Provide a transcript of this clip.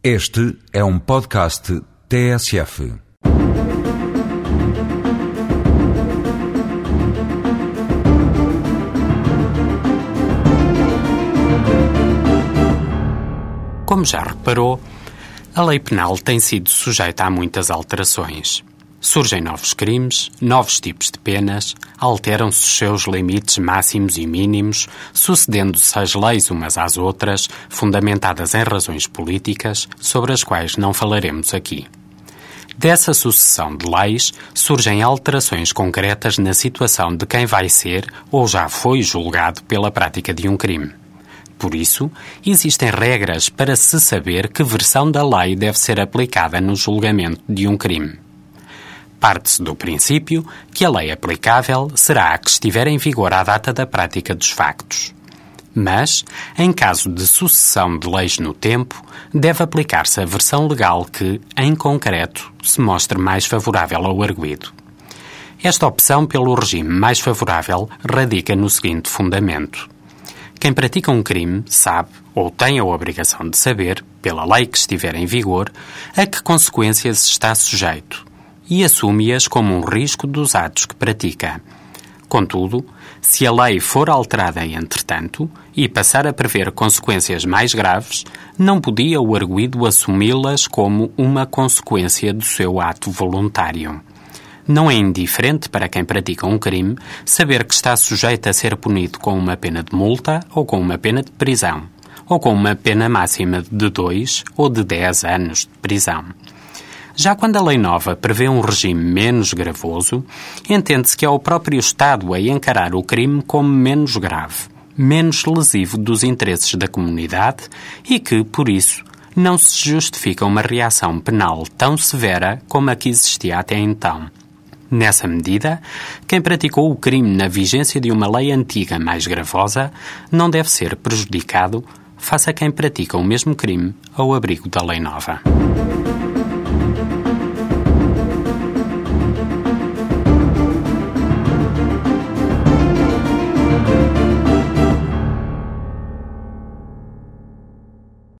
Este é um podcast TSF. Como já reparou, a lei penal tem sido sujeita a muitas alterações. Surgem novos crimes, novos tipos de penas, alteram-se os seus limites máximos e mínimos, sucedendo-se as leis umas às outras, fundamentadas em razões políticas, sobre as quais não falaremos aqui. Dessa sucessão de leis surgem alterações concretas na situação de quem vai ser ou já foi julgado pela prática de um crime. Por isso, existem regras para se saber que versão da lei deve ser aplicada no julgamento de um crime. Parte-se do princípio que a lei aplicável será a que estiver em vigor à data da prática dos factos. Mas, em caso de sucessão de leis no tempo, deve aplicar-se a versão legal que, em concreto, se mostre mais favorável ao arguído. Esta opção pelo regime mais favorável radica no seguinte fundamento. Quem pratica um crime sabe, ou tem a obrigação de saber, pela lei que estiver em vigor, a que consequências está sujeito e assume-as como um risco dos atos que pratica. Contudo, se a lei for alterada entretanto e passar a prever consequências mais graves, não podia o arguído assumi-las como uma consequência do seu ato voluntário. Não é indiferente para quem pratica um crime saber que está sujeito a ser punido com uma pena de multa ou com uma pena de prisão, ou com uma pena máxima de dois ou de dez anos de prisão. Já quando a lei nova prevê um regime menos gravoso, entende-se que é o próprio Estado a encarar o crime como menos grave, menos lesivo dos interesses da comunidade e que, por isso, não se justifica uma reação penal tão severa como a que existia até então. Nessa medida, quem praticou o crime na vigência de uma lei antiga mais gravosa não deve ser prejudicado face a quem pratica o mesmo crime ao abrigo da lei nova.